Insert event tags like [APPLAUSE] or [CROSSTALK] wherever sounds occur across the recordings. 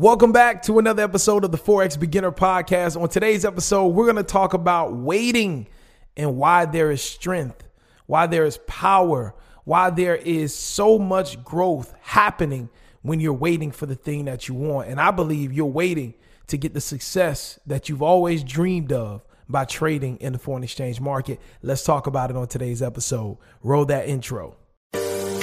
Welcome back to another episode of the Forex Beginner Podcast. On today's episode, we're going to talk about waiting and why there is strength, why there is power, why there is so much growth happening when you're waiting for the thing that you want. And I believe you're waiting to get the success that you've always dreamed of by trading in the foreign exchange market. Let's talk about it on today's episode. Roll that intro.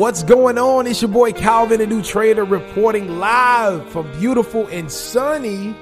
What's going on? It's your boy Calvin, a new trader, reporting live from beautiful and sunny,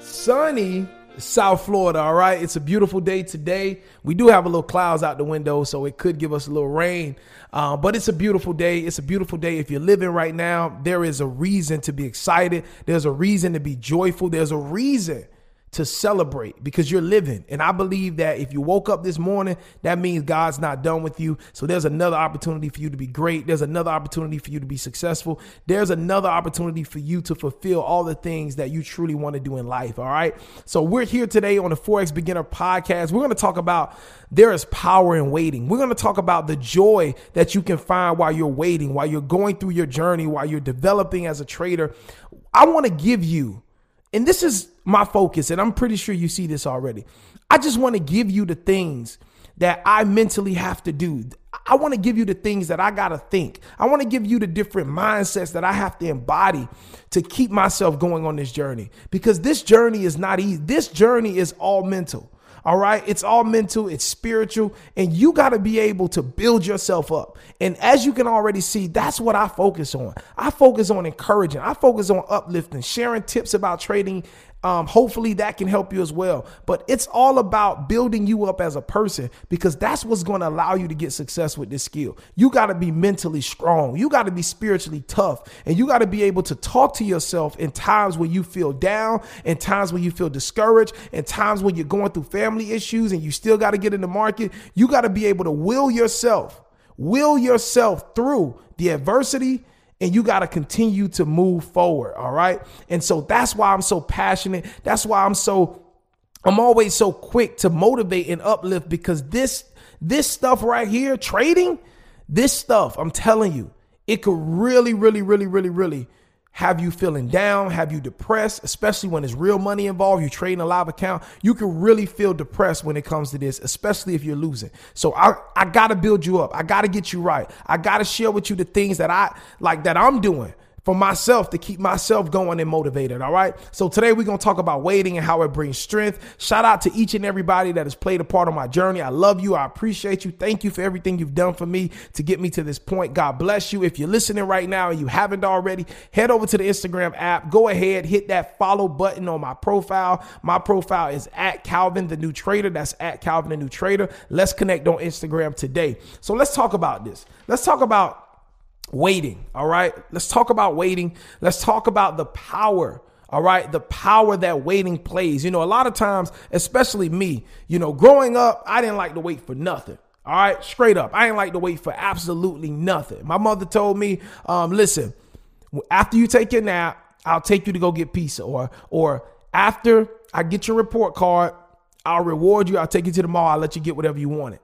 sunny South Florida. All right. It's a beautiful day today. We do have a little clouds out the window, so it could give us a little rain. Uh, but it's a beautiful day. It's a beautiful day. If you're living right now, there is a reason to be excited. There's a reason to be joyful. There's a reason to celebrate because you're living. And I believe that if you woke up this morning, that means God's not done with you. So there's another opportunity for you to be great. There's another opportunity for you to be successful. There's another opportunity for you to fulfill all the things that you truly want to do in life. All right. So we're here today on the Forex Beginner Podcast. We're going to talk about there is power in waiting. We're going to talk about the joy that you can find while you're waiting, while you're going through your journey, while you're developing as a trader. I want to give you and this is my focus, and I'm pretty sure you see this already. I just want to give you the things that I mentally have to do. I want to give you the things that I got to think. I want to give you the different mindsets that I have to embody to keep myself going on this journey because this journey is not easy. This journey is all mental. All right. It's all mental, it's spiritual, and you got to be able to build yourself up. And as you can already see, that's what I focus on. I focus on encouraging, I focus on uplifting, sharing tips about trading um, hopefully that can help you as well. But it's all about building you up as a person because that's what's going to allow you to get success with this skill. You got to be mentally strong. You got to be spiritually tough. And you got to be able to talk to yourself in times when you feel down, in times when you feel discouraged, in times when you're going through family issues and you still got to get in the market. You got to be able to will yourself, will yourself through the adversity and you got to continue to move forward. All right. And so that's why I'm so passionate. That's why I'm so, I'm always so quick to motivate and uplift because this, this stuff right here, trading, this stuff, I'm telling you, it could really, really, really, really, really have you feeling down, have you depressed, especially when there's real money involved, you're trading a live account, you can really feel depressed when it comes to this, especially if you're losing. So I, I gotta build you up. I gotta get you right. I gotta share with you the things that I like that I'm doing for myself to keep myself going and motivated. All right. So today we're going to talk about waiting and how it brings strength. Shout out to each and everybody that has played a part of my journey. I love you. I appreciate you. Thank you for everything you've done for me to get me to this point. God bless you. If you're listening right now and you haven't already, head over to the Instagram app. Go ahead, hit that follow button on my profile. My profile is at Calvin the New Trader. That's at Calvin the New Trader. Let's connect on Instagram today. So let's talk about this. Let's talk about waiting. All right. Let's talk about waiting. Let's talk about the power. All right. The power that waiting plays. You know, a lot of times, especially me, you know, growing up, I didn't like to wait for nothing. All right. Straight up. I didn't like to wait for absolutely nothing. My mother told me, um, listen, after you take your nap, I'll take you to go get pizza or, or after I get your report card, I'll reward you. I'll take you to the mall. I'll let you get whatever you wanted.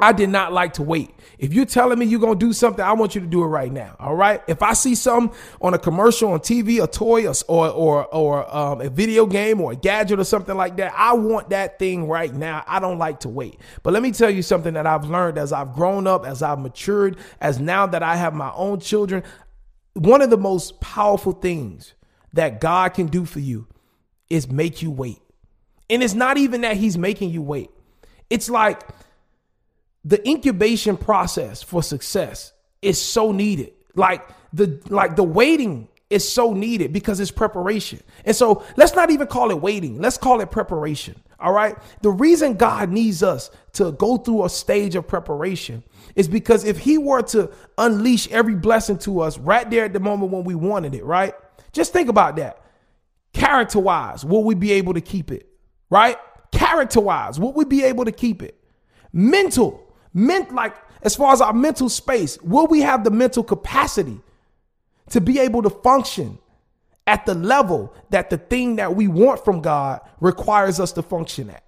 I did not like to wait. If you're telling me you're going to do something, I want you to do it right now. All right. If I see something on a commercial on TV, a toy or, or, or um, a video game or a gadget or something like that, I want that thing right now. I don't like to wait. But let me tell you something that I've learned as I've grown up, as I've matured, as now that I have my own children. One of the most powerful things that God can do for you is make you wait. And it's not even that he's making you wait. It's like, the incubation process for success is so needed. Like the like the waiting is so needed because it's preparation. And so let's not even call it waiting. Let's call it preparation. All right. The reason God needs us to go through a stage of preparation is because if he were to unleash every blessing to us right there at the moment when we wanted it, right? Just think about that. Character wise, will we be able to keep it? Right? Character wise, will we be able to keep it? Mental, meant like as far as our mental space, will we have the mental capacity to be able to function at the level that the thing that we want from God requires us to function at?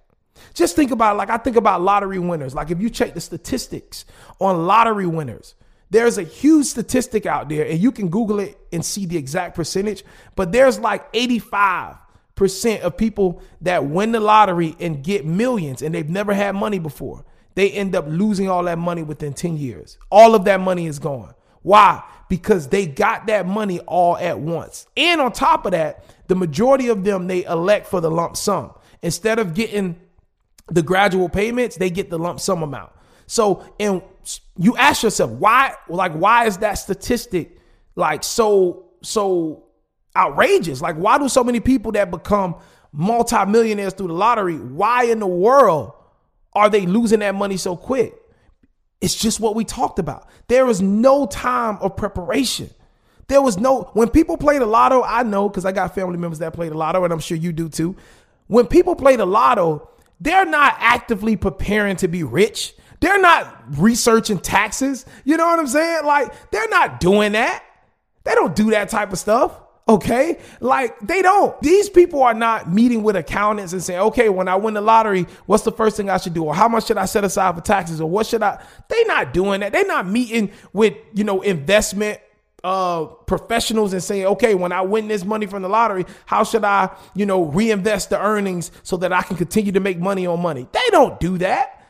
Just think about like I think about lottery winners. Like if you check the statistics on lottery winners, there's a huge statistic out there, and you can Google it and see the exact percentage. But there's like 85 percent of people that win the lottery and get millions, and they've never had money before. They end up losing all that money within 10 years. All of that money is gone. Why? Because they got that money all at once. And on top of that, the majority of them they elect for the lump sum. Instead of getting the gradual payments, they get the lump sum amount. So, and you ask yourself, why, like, why is that statistic like so, so outrageous? Like, why do so many people that become multimillionaires through the lottery, why in the world are they losing that money so quick? It's just what we talked about. There was no time of preparation. There was no, when people play the lotto, I know because I got family members that play the lotto, and I'm sure you do too. When people play the lotto, they're not actively preparing to be rich. They're not researching taxes. You know what I'm saying? Like, they're not doing that. They don't do that type of stuff. Okay. Like, they don't. These people are not meeting with accountants and saying, okay, when I win the lottery, what's the first thing I should do? Or how much should I set aside for taxes? Or what should I? They're not doing that. They're not meeting with, you know, investment uh, professionals and saying, okay, when I win this money from the lottery, how should I, you know, reinvest the earnings so that I can continue to make money on money? They don't do that.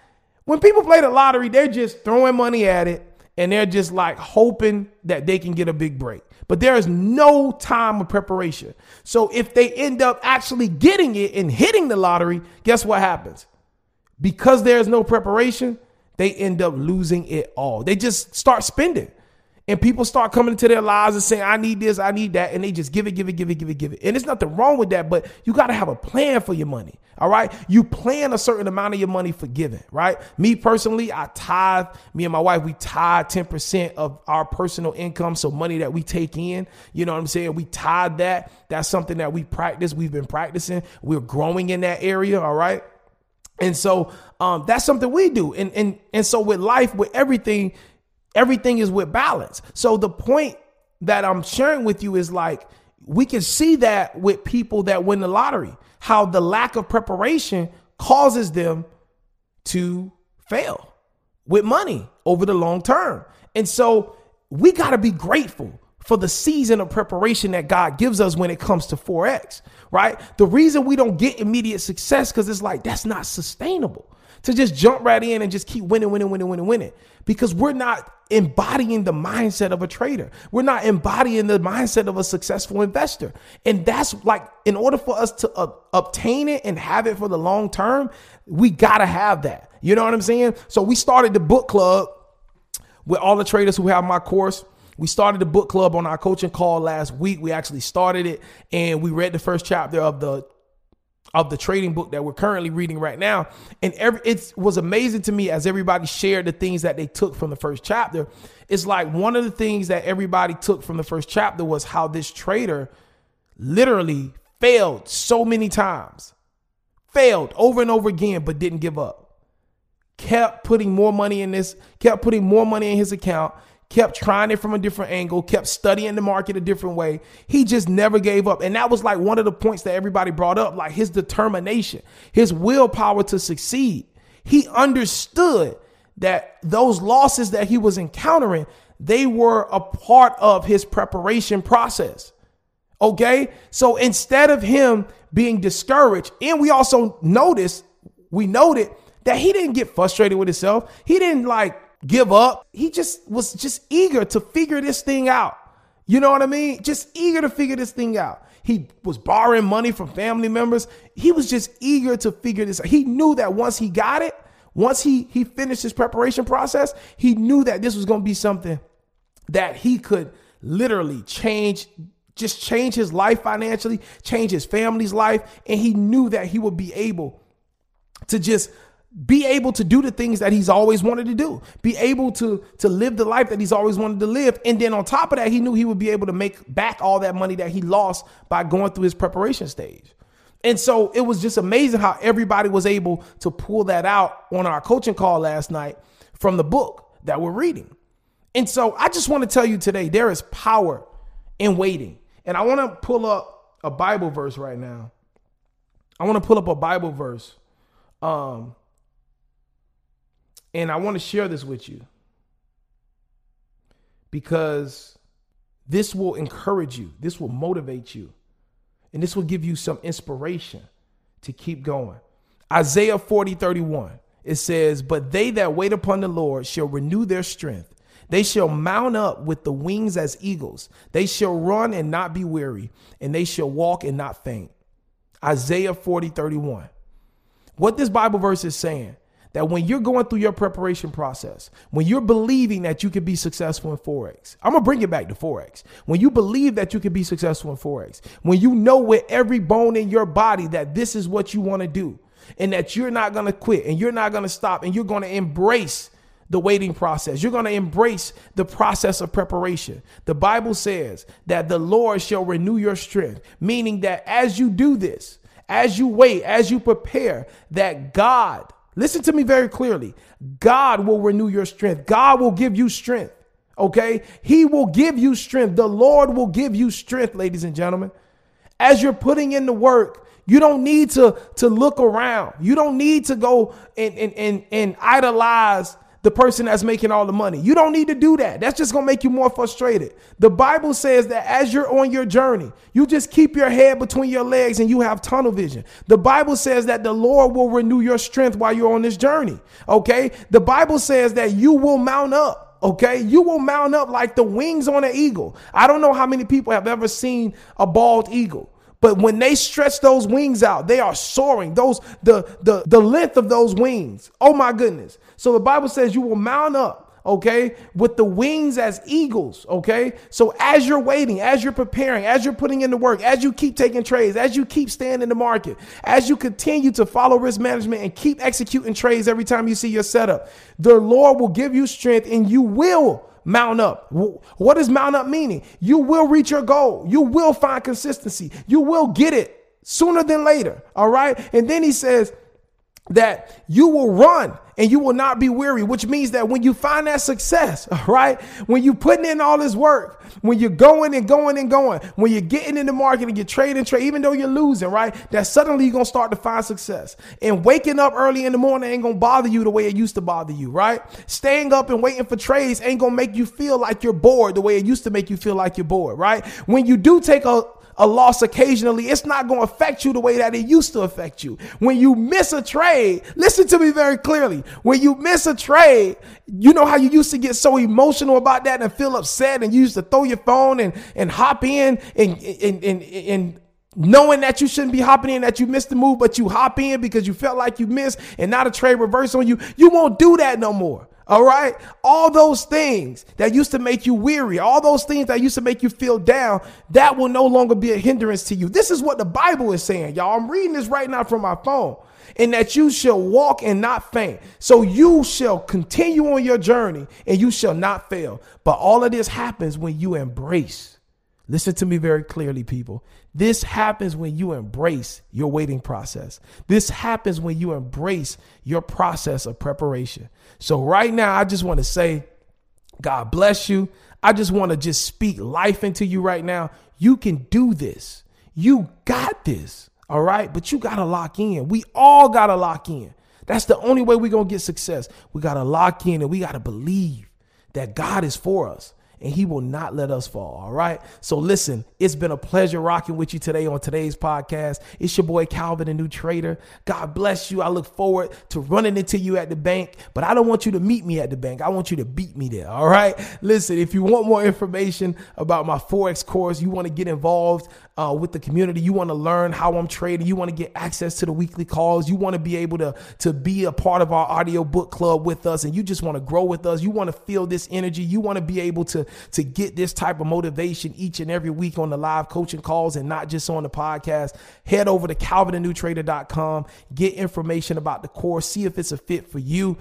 When people play the lottery, they're just throwing money at it and they're just like hoping that they can get a big break. But there is no time of preparation. So if they end up actually getting it and hitting the lottery, guess what happens? Because there's no preparation, they end up losing it all. They just start spending. And people start coming into their lives and saying, I need this, I need that. And they just give it, give it, give it, give it, give it. And there's nothing wrong with that, but you got to have a plan for your money. All right. You plan a certain amount of your money for giving, right? Me personally, I tithe, me and my wife, we tithe 10% of our personal income. So money that we take in, you know what I'm saying? We tithe that. That's something that we practice. We've been practicing. We're growing in that area. All right. And so um, that's something we do. And, and, and so with life, with everything, everything is with balance. So the point that I'm sharing with you is like, we can see that with people that win the lottery, how the lack of preparation causes them to fail with money over the long term. And so we got to be grateful for the season of preparation that God gives us when it comes to Forex, right? The reason we don't get immediate success because it's like that's not sustainable to just jump right in and just keep winning, winning, winning, winning, winning because we're not embodying the mindset of a trader. We're not embodying the mindset of a successful investor. And that's like, in order for us to uh, obtain it and have it for the long term, we got to have that. You know what I'm saying? So we started the book club with all the traders who have my course. We started the book club on our coaching call last week. We actually started it and we read the first chapter of the of the trading book that we're currently reading right now. And every, it was amazing to me as everybody shared the things that they took from the first chapter. It's like one of the things that everybody took from the first chapter was how this trader literally failed so many times, failed over and over again, but didn't give up. Kept putting more money in this, kept putting more money in his account, kept trying it from a different angle, kept studying the market a different way. He just never gave up. And that was like one of the points that everybody brought up, like his determination, his willpower to succeed. He understood that those losses that he was encountering, they were a part of his preparation process. Okay. So instead of him being discouraged, and we also noticed, we noted that he didn't get frustrated with himself. He didn't like give up. He just was just eager to figure this thing out. You know what I mean? Just eager to figure this thing out. He was borrowing money from family members. He was just eager to figure this out. He knew that once he got it, once he he finished his preparation process, he knew that this was going to be something that he could literally change just change his life financially, change his family's life, and he knew that he would be able to just be able to do the things that he's always wanted to do. Be able to to live the life that he's always wanted to live. And then on top of that he knew he would be able to make back all that money that he lost by going through his preparation stage. And so it was just amazing how everybody was able to pull that out on our coaching call last night from the book that we're reading. And so i just want to tell you today there is power in waiting. And i want to pull up a bible verse right now. I want to pull up a bible verse um and I want to share this with you because this will encourage you, this will motivate you, and this will give you some inspiration to keep going. Isaiah 40 31, it says, But they that wait upon the Lord shall renew their strength. They shall mount up with the wings as eagles. They shall run and not be weary, and they shall walk and not faint. Isaiah 40 31. What this Bible verse is saying that when you're going through your preparation process, when you're believing that you can be successful in Forex, I'm gonna bring it back to Forex. When you believe that you can be successful in Forex, when you know with every bone in your body that this is what you wanna do, and that you're not gonna quit and you're not gonna stop and you're gonna embrace the waiting process. You're going to embrace the process of preparation. The Bible says that the Lord shall renew your strength, meaning that as you do this, as you wait, as you prepare, that God Listen to me very clearly. God will renew your strength. God will give you strength. Okay? He will give you strength. The Lord will give you strength, ladies and gentlemen. As you're putting in the work, you don't need to, to look around. You don't need to go and, and, and, and idolize the person that's making all the money. You don't need to do that. That's just going to make you more frustrated. The Bible says that as you're on your journey, you just keep your head between your legs and you have tunnel vision. The Bible says that the Lord will renew your strength while you're on this journey. Okay. The Bible says that you will mount up. Okay. You will mount up like the wings on an eagle. I don't know how many people have ever seen a bald eagle. But when they stretch those wings out, they are soaring. Those the the the length of those wings. Oh my goodness. So the Bible says you will mount up, okay, with the wings as eagles, okay? So as you're waiting, as you're preparing, as you're putting in the work, as you keep taking trades, as you keep staying in the market, as you continue to follow risk management and keep executing trades every time you see your setup, the Lord will give you strength and you will mount up. What does mount up meaning? You will reach your goal. You will find consistency. You will get it sooner than later. All right. And then he says that you will run and you will not be weary, which means that when you find that success, [LAUGHS] right? When you're putting in all this work, when you're going and going and going, when you're getting in the market and you're trading, trade, even though you're losing, right? That suddenly you're to start to find success. And waking up early in the morning ain't to bother you the way it used to bother you, right? Staying up and waiting for trades ain't to make you feel like you're bored the way it used to make you feel like you're bored, right? When you do take a a loss occasionally, it's not going to affect you the way that it used to affect you. When you miss a trade, listen to me very clearly. When you miss a trade, you know how you used to get so emotional about that and feel upset and you used to throw your phone and, and hop in and, and, and, and knowing that you shouldn't be hopping in, that you missed the move, but you hop in because you felt like you missed and not a trade reverse on you. You won't do that no more. All right. All those things that used to make you weary, all those things that used to make you feel down, that will no longer be a hindrance to you. This is what the Bible is saying, y'all. I'm reading this right now from my phone. And that you shall walk and not faint. So you shall continue on your journey and you shall not fail. But all of this happens when you embrace. Listen to me very clearly, people. This happens when you embrace your waiting process. This happens when you embrace your process of preparation. So right now, I just want to say, God bless you. I just want to just speak life into you right now. You can do this. You got this. All right. But you got to lock in. We all got to lock in. That's the only way we're going to get success. We got to lock in and we got to believe that God is for us and he will not let us fall. All right. So listen, it's been a pleasure rocking with you today on today's podcast. It's your boy Calvin, the new trader. God bless you. I look forward to running into you at the bank, but I don't want you to meet me at the bank. I want you to beat me there. All right. Listen, if you want more information about my Forex course, you want to get involved uh, with the community, you want to learn how I'm trading, you want to get access to the weekly calls, you want to be able to, to be a part of our audio book club with us, and you just want to grow with us, you want to feel this energy, you want to be able to, to get this type of motivation each and every week on the live coaching calls and not just on the podcast, head over to calvinthenewtrader.com, get information about the course, see if it's a fit for you.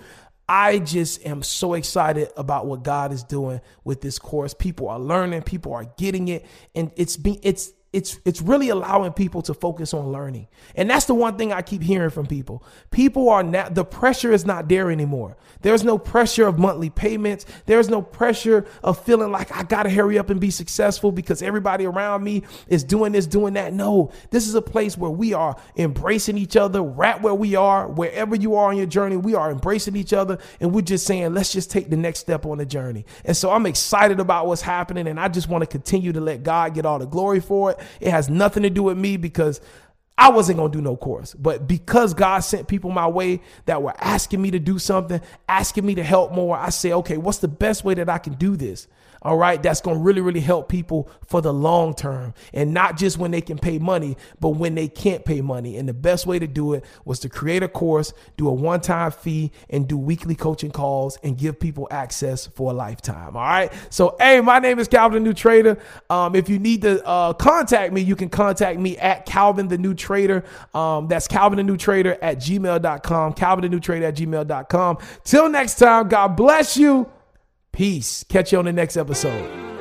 I just am so excited about what God is doing with this course. People are learning, people are getting it, and it's being it's it's it's really allowing people to focus on learning. And that's the one thing I keep hearing from people. People are not the pressure is not there anymore. There's no pressure of monthly payments. There's no pressure of feeling like I got to hurry up and be successful because everybody around me is doing this, doing that. No, this is a place where we are embracing each other right where we are, wherever you are on your journey, we are embracing each other and we're just saying, let's just take the next step on the journey. And so I'm excited about what's happening and I just want to continue to let God get all the glory for it. It has nothing to do with me because I wasn't going to do no course. But because God sent people my way that were asking me to do something, asking me to help more, I say, okay, what's the best way that I can do this? All right, that's going to really, really help people for the long term and not just when they can pay money, but when they can't pay money. And the best way to do it was to create a course, do a one time fee, and do weekly coaching calls and give people access for a lifetime. All right. So, hey, my name is Calvin the New Trader. Um, if you need to uh, contact me, you can contact me at Calvin the New Trader. Um, that's Calvin the New Trader at gmail.com. Calvin the New Trader at gmail.com. Till next time, God bless you. Peace. Catch you on the next episode.